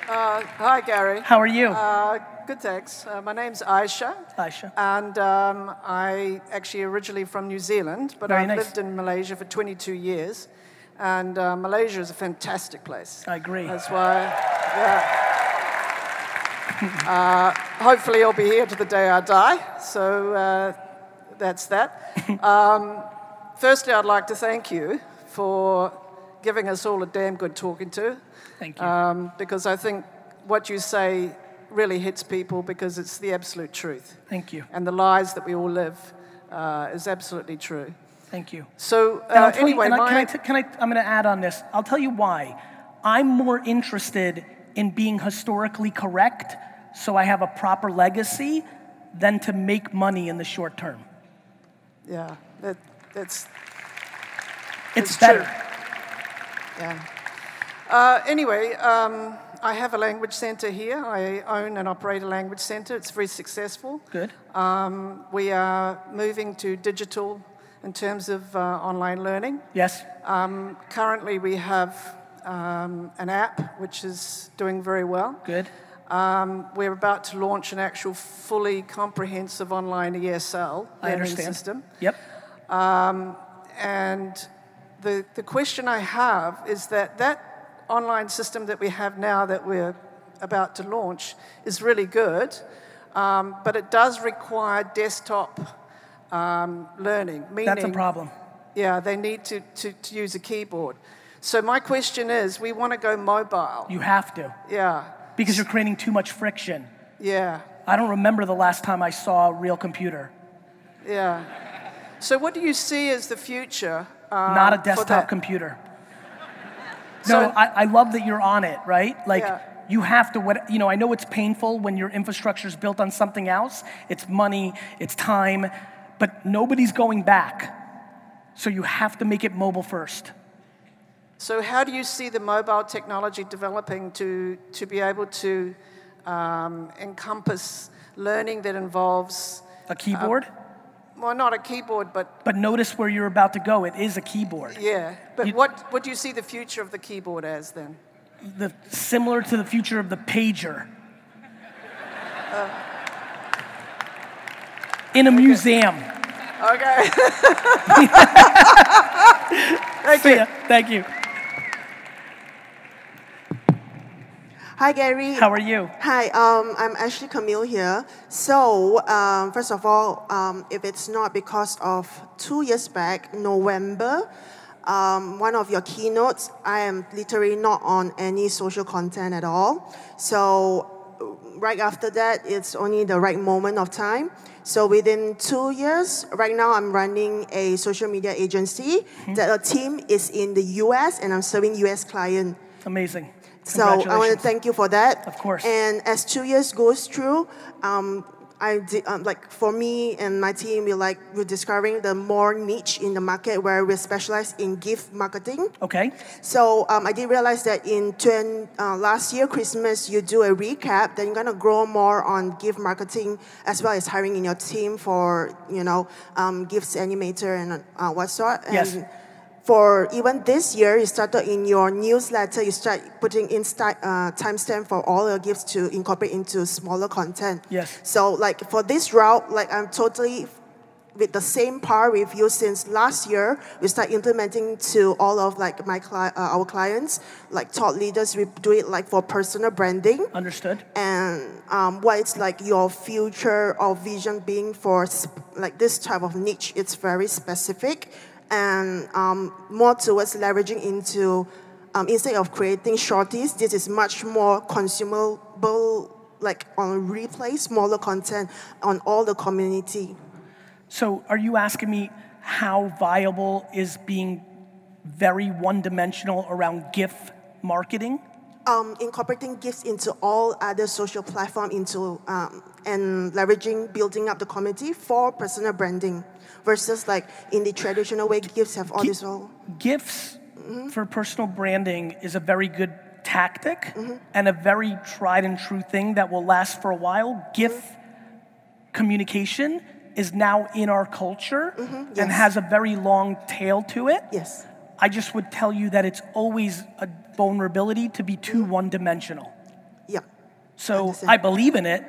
Uh, hi, Gary. How are you? Uh, good, thanks. Uh, my name's Aisha. Aisha. And um, I actually originally from New Zealand, but Very I've nice. lived in Malaysia for 22 years. And uh, Malaysia is a fantastic place. I agree. That's why, yeah. uh, hopefully, I'll be here to the day I die. So uh, that's that. um, firstly, I'd like to thank you for giving us all a damn good talking to. Thank you. Um, because I think what you say really hits people because it's the absolute truth. Thank you. And the lies that we all live uh, is absolutely true. Thank you. So, uh, you- anyway, and I- can I, t- can I, I'm going to add on this. I'll tell you why. I'm more interested in being historically correct so I have a proper legacy than to make money in the short term. yeah, that, that's, It's, It's better. true. yeah. Uh, anyway, um, I have a language center here. I own and operate a language center. It's very successful. Good. Um, we are moving to digital in terms of uh, online learning. Yes. Um, currently, we have um, an app which is doing very well. Good. Um, we're about to launch an actual fully comprehensive online ESL I learning understand. system. Yep. Um, and the, the question I have is that that online system that we have now that we're about to launch is really good, um, but it does require desktop um, learning. Meaning, That's a problem. Yeah, they need to, to, to use a keyboard. So my question is, we want to go mobile. You have to Yeah, because you're creating too much friction. yeah, I don't remember the last time I saw a real computer. yeah. So what do you see as the future? um, Not a desktop computer. So- no, I, I love that you're on it, right? Like, Yeah. you have to, what, you know, I know it's painful when your infrastructure is built on something else. It's money, it's time, but nobody's going back. So you have to make it mobile first. So, how do you see the mobile technology developing to, to be able to um, encompass learning that involves A keyboard? Well, not a keyboard, but But notice where you're about to go. It is a keyboard. yeah. But You- what, what do you see the future of the keyboard as then? The, similar to the future of the pager. Uh, In a museum. Okay. Thank See you. ya. Thank you. Hi, Gary. How are you? Hi, um, I'm Ashley Camille here. So, um, first of all, um, if it's not because of two years back, November, um, one of your keynotes, I am literally not on any social content at all. So, right after that, it's only the right moment of time. So within two years, right now I'm running a social media agency. That a team is in the US and I'm serving US client. Amazing. So I want to thank you for that. Of course. And as two years goes through, um, I um, like for me and my team, we like we're discovering the more niche in the market where we're specialized in GIF marketing. Okay. So um, I did realize that in 20, uh, last year Christmas you do a recap. Then you're gonna grow more on GIF marketing as well as hiring in your team for you know um, GIFs animator and uh, what sort. And Yes. For even this year, you started in your newsletter. You start putting in sti- uh, timestamp for all your GIFs to incorporate into smaller content. Yes. So like for this route, like I'm totally with the same par with you since last year. We start implementing to all of like my cli- uh, our clients, like thought leaders. We do it like for personal branding. Understood. And um, it's like your future or vision being for sp- like this type of niche? It's very specific and um, more towards leveraging into um, instead of creating shorties, this is much more consumable, like on replay, smaller content on all the community. So, are you asking me how viable is being very one dimensional around GIF marketing? um, incorporating GIFs into all other social platform into um, and leveraging building up the community for personal branding versus like in the traditional way GIFs have all this all GIFs Mm-hmm. for personal branding is a very good tactic Mm-hmm. and a very tried and true thing that will last for a while. GIF communication is now in our culture and Mm-hmm. yes. has a very long tail to it. yes I just would tell you that it's always a vulnerability to be too one dimensional. yeah So understand. I believe in it.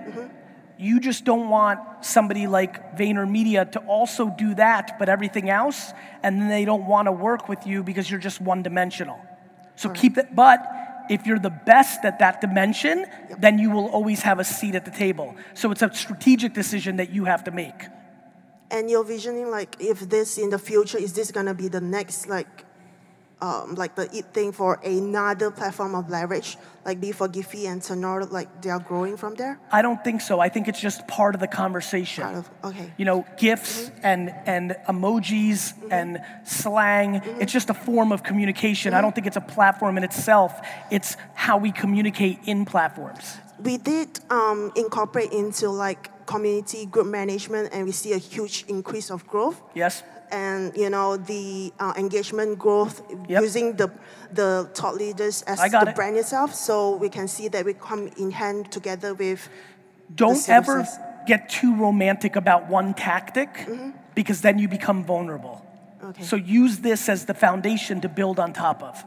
You just don't want somebody like VaynerMedia to also do that, but everything else, and then they don't want to work with you because you're just one dimensional. So keep it, but if you're the best at that dimension, then you will always have a seat at the table. So it's a strategic decision that you have to make. and you're visioning like if this in the future is this gonna be the next like um, like the it thing for another platform of leverage like be for Giphy and Sonora like they are growing from there I don't think so. I think it's just part of the conversation. Part of- okay. You know, gifs and and emojis and slang. It's just a form of communication. I don't think it's a platform in itself. It's how we communicate in platforms. we did um, incorporate into like community group management and we see a huge increase of growth Yes. And you know the uh, engagement growth Yep. using the the thought leaders as the it. brand itself so we can see that we come in hand together with Don't ever get too romantic about one tactic because then you become vulnerable. Okay. So use this as the foundation to build on top of.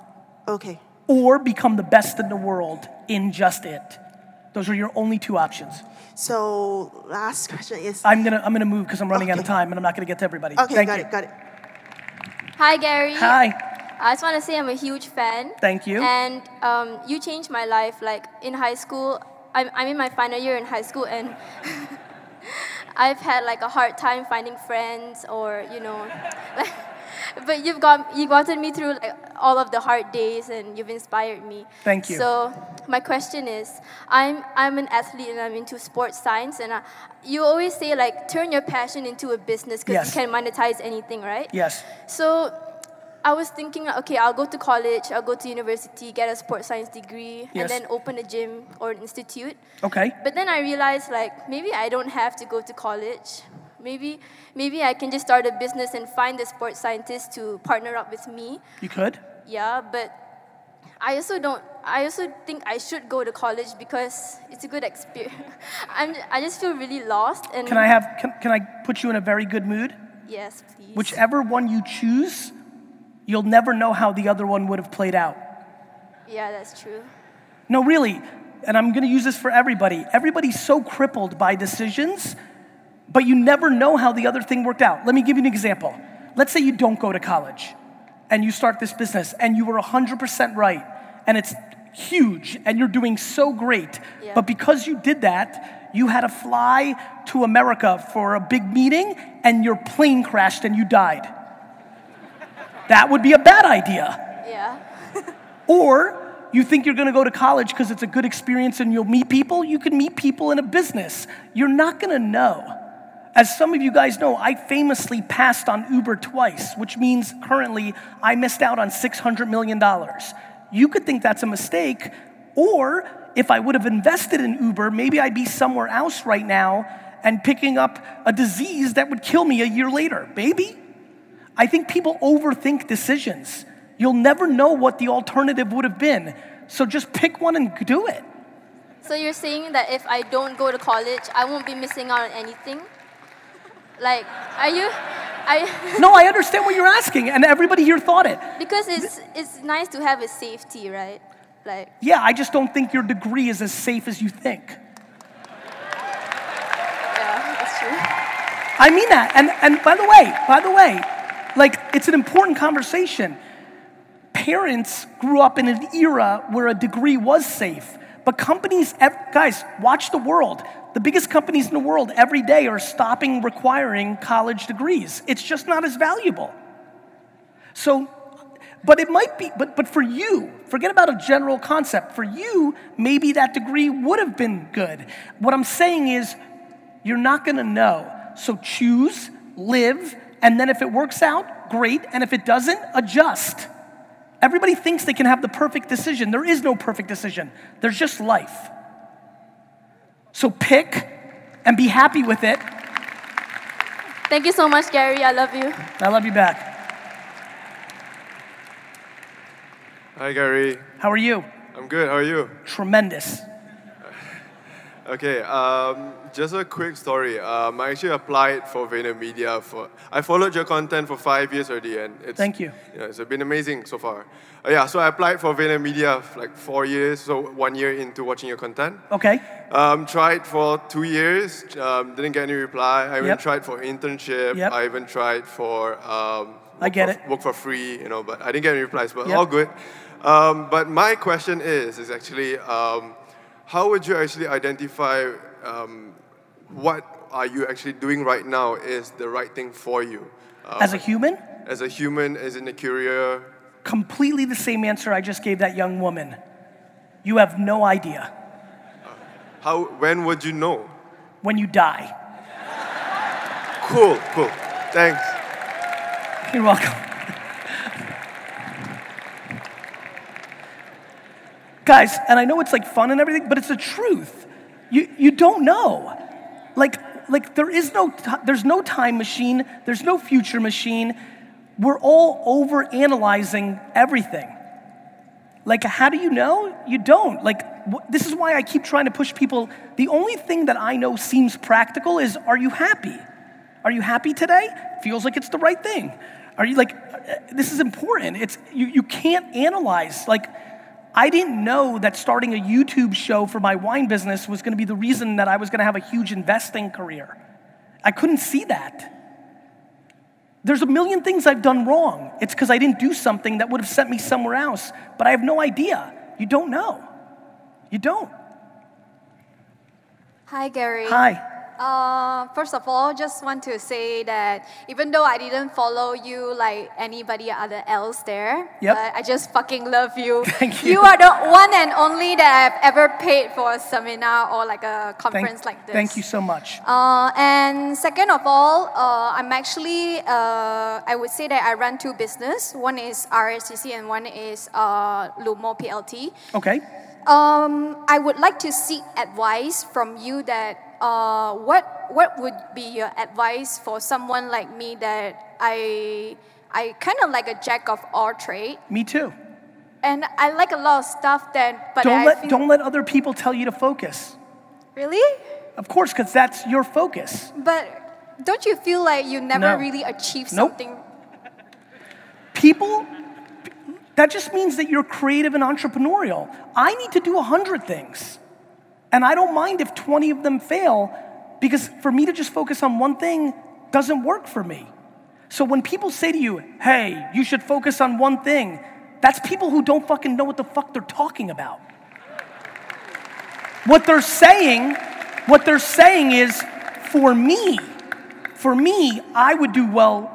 okay Or become the best in the world in just it. Those are your only two options. So last question is I'm gonna I'm gonna move because I'm running out of time and I'm not gonna get to everybody. okay Thank got you. it got it Hi, Gary. Hi. I just want to say I'm a huge fan. Thank you. And um, you changed my life. Like in high school, I'm, I'm in my final year in high school, and I've had like a hard time finding friends, or you know, like, but you've got you gotten me through like all of the hard days, and you've inspired me. Thank you. So my question is, I'm I'm an athlete and I'm into sports science, and I, you always say like turn your passion into a business because Yes. you can monetize anything, right? Yes. So I was thinking, okay, I'll go to college, I'll go to university, get a sports science degree, Yes. and then open a gym or an institute. Okay. But then I realized, like, maybe I don't have to go to college. Maybe, maybe I can just start a business and find a sports scientist to partner up with me. You could. Yeah, but I also don't I also think I should go to college because it's a good experience. I'm, I just feel really lost. And Can I have? Can, can I put you in a very good mood? Yes, please. Whichever one you choose, you'll never know how the other one would have played out. Yeah, that's true. No, really. And I'm going to use this for everybody. Everybody's so crippled by decisions, but you never know how the other thing worked out. Let me give you an example. Let's say you don't go to college and you start this business and you were 100% right and it's huge and you're doing so great. Yeah. But because you did that, you had to fly to America for a big meeting and your plane crashed and you died. That would be a bad idea. Yeah. Or you think you're gonna go to college because it's a good experience and you'll meet people, you can meet people in a business. You're not gonna know. As some of you guys know, I famously passed on Uber twice, which means currently I missed out on $600 million. You could think that's a mistake, or if I would have invested in Uber, maybe I'd be somewhere else right now and picking up a disease that would kill me a year later. Maybe. I think people overthink decisions. You'll never know what the alternative would have been. So just pick one and do it. So you're saying that if I don't go to college, I won't be missing out on anything? Like, are you? I No, I understand what you're asking, and everybody here thought it. because it's it's nice to have a safety, right? Like, Yeah, I just don't think your degree is as safe as you think. yeah, that's true. I mean that. And, and by the way, by the way, like it's an important conversation. Parents grew up in an era where a degree was safe. But companies, guys, watch the world. The biggest companies in the world every day are stopping requiring college degrees. It's just not as valuable. So, but it might be, but, but for you, forget about a general concept. For you, maybe that degree would have been good. What I'm saying is, you're not gonna know. So choose, live, and then if it works out, great. And if it doesn't, adjust. Everybody thinks they can have the perfect decision. There is no perfect decision, there's just life. So pick and be happy with it. Thank you so much, Gary. I love you. I love you back. Hi, Gary. How are you? I'm good. How are you? Tremendous. Okay, um, just a quick story. Um, I actually applied for VaynerMedia for. I followed your content for five years already, and it's. Thank you. Yeah, it's been amazing so far. Uh, yeah, so I applied for VaynerMedia for like four years, so one year into watching your content. Okay. Um, tried for two years, um, didn't get any reply. I even Yep. tried for internship. Yep. I even tried for. Um, I get work it. Work for free, you know, but I didn't get any replies. But Yep. all good. Um, but my question is, is actually, um, how would you actually identify um, what are you actually doing right now is the right thing for you? Um, As a human, as a human, as in a career. completely the same answer I just gave that young woman. You have no idea How? When would you know? when you die. Cool, cool. Thanks. You're welcome. Guys, and I know it's like fun and everything, but it's the truth. You, you don't know. Like, like there is no, there's no time machine, there's no future machine. We're all over analyzing everything. Like, how do you know? You don't. Like, this is why I keep trying to push people. The only thing that I know seems practical is are you happy? Are you happy today? Feels like it's the right thing. Are you like, uh, this is important. It's, you, you can't analyze. Like, I didn't know that starting a YouTube show for my wine business was going to be the reason that I was going to have a huge investing career. I couldn't see that. There's a million things I've done wrong. It's because I didn't do something that would have sent me somewhere else, but I have no idea. You don't know. You don't. Hi, Gary. Hi. Uh, first of all, just want to say that even though I didn't follow you like anybody other else there, Yep. but I just fucking love you. Thank You you. are the one and only that I've ever paid for a seminar or like a conference Thank, like this. thank you so much. Uh, and second of all, uh, I'm actually, uh, I would say that I run two business. One is RSCC and one is uh, Lumo PLT. Okay. Um, I would like to seek advice from you that uh, what what would be your advice for someone like me that I I kind of like a jack of all trade. Me too. and I like a lot of stuff that, but don't I let don't let other people tell you to focus. really. Of course, because that's your focus. But don't you feel like you never No. really achieve something? Nope. People, that just means that you're creative and entrepreneurial. I need to do a 100 things. And I don't mind if 20 of them fail because for me to just focus on one thing doesn't work for me. So when people say to you, hey, you should focus on one thing, that's people who don't fucking know what the fuck they're talking about. What they're saying, what they're saying is, for me, for me, I would do well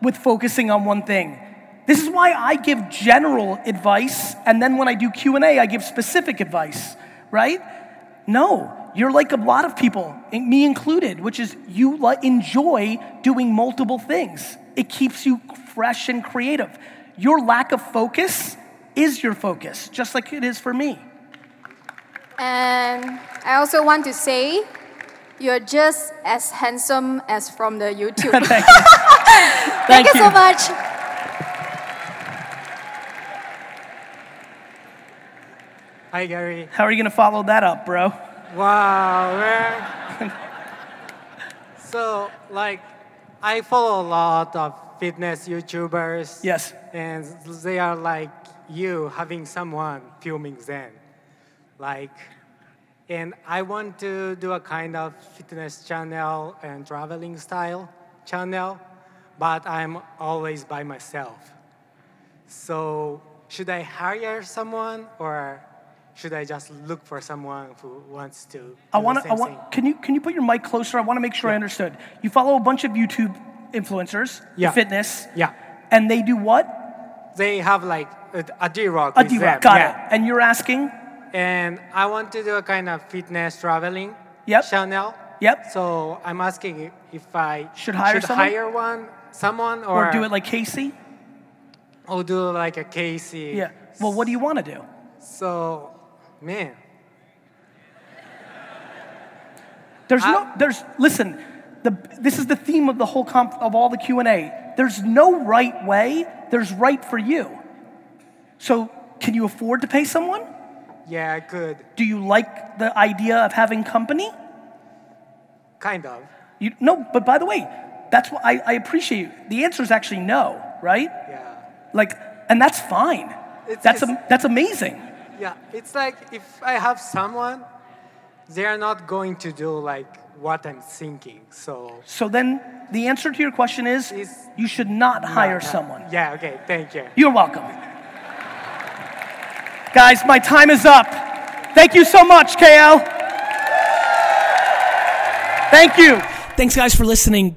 with focusing on one thing. This is why I give general advice, and then when I do Q&A, I give specific advice, right? No, you're like a lot of people, me included, which is you enjoy doing multiple things. It keeps you fresh and creative. Your lack of focus is your focus, just like it is for me. And I also want to say, you're just as handsome as from the YouTube. Thank you. Thank, Thank you so much. Hi, Gary. How are you gonna follow that up, bro? Wow, man. so, like, I follow a lot of fitness YouTubers. Yes. And they are like you having someone filming them. Like, and I want to do a kind of fitness channel and traveling style channel, but I'm always by myself. So, should I hire someone or should I just look for someone who wants to do I want to. I thing? want. Can you can you put your mic closer? I want to make sure I understood. You follow a bunch of YouTube influencers, Yeah. fitness, Yeah. and they do what? They have like a, a DRock. A with DRock, got yeah. it. And you're asking? And I want to do a kind of fitness traveling Yep. channel. Yep. So I'm asking if I Should hire someone? hire one, someone, or, Or do it like Casey? or do like a Casey. Yeah. Well, what do you want to do? So, man, There's no. There's listen. The, this is the theme of the whole comp, of all the Q and A. There's no right way. There's right for you. So, can you afford to pay someone? yeah, I could Do you like the idea of having company? kind of. You, no, but by the way, that's what I, I appreciate. You. The answer is actually no, right? Yeah. Like, and that's fine. It's- that's it's- am, that's amazing. Yeah, it's like if I have someone, they are not going to do like what I'm thinking. So So then, the answer to your question is, you should not hire No, no. someone. Yeah. Okay. Thank you. You're welcome. Guys, my time is up. Thank you so much, KL. Thank you. Thanks, guys, for listening.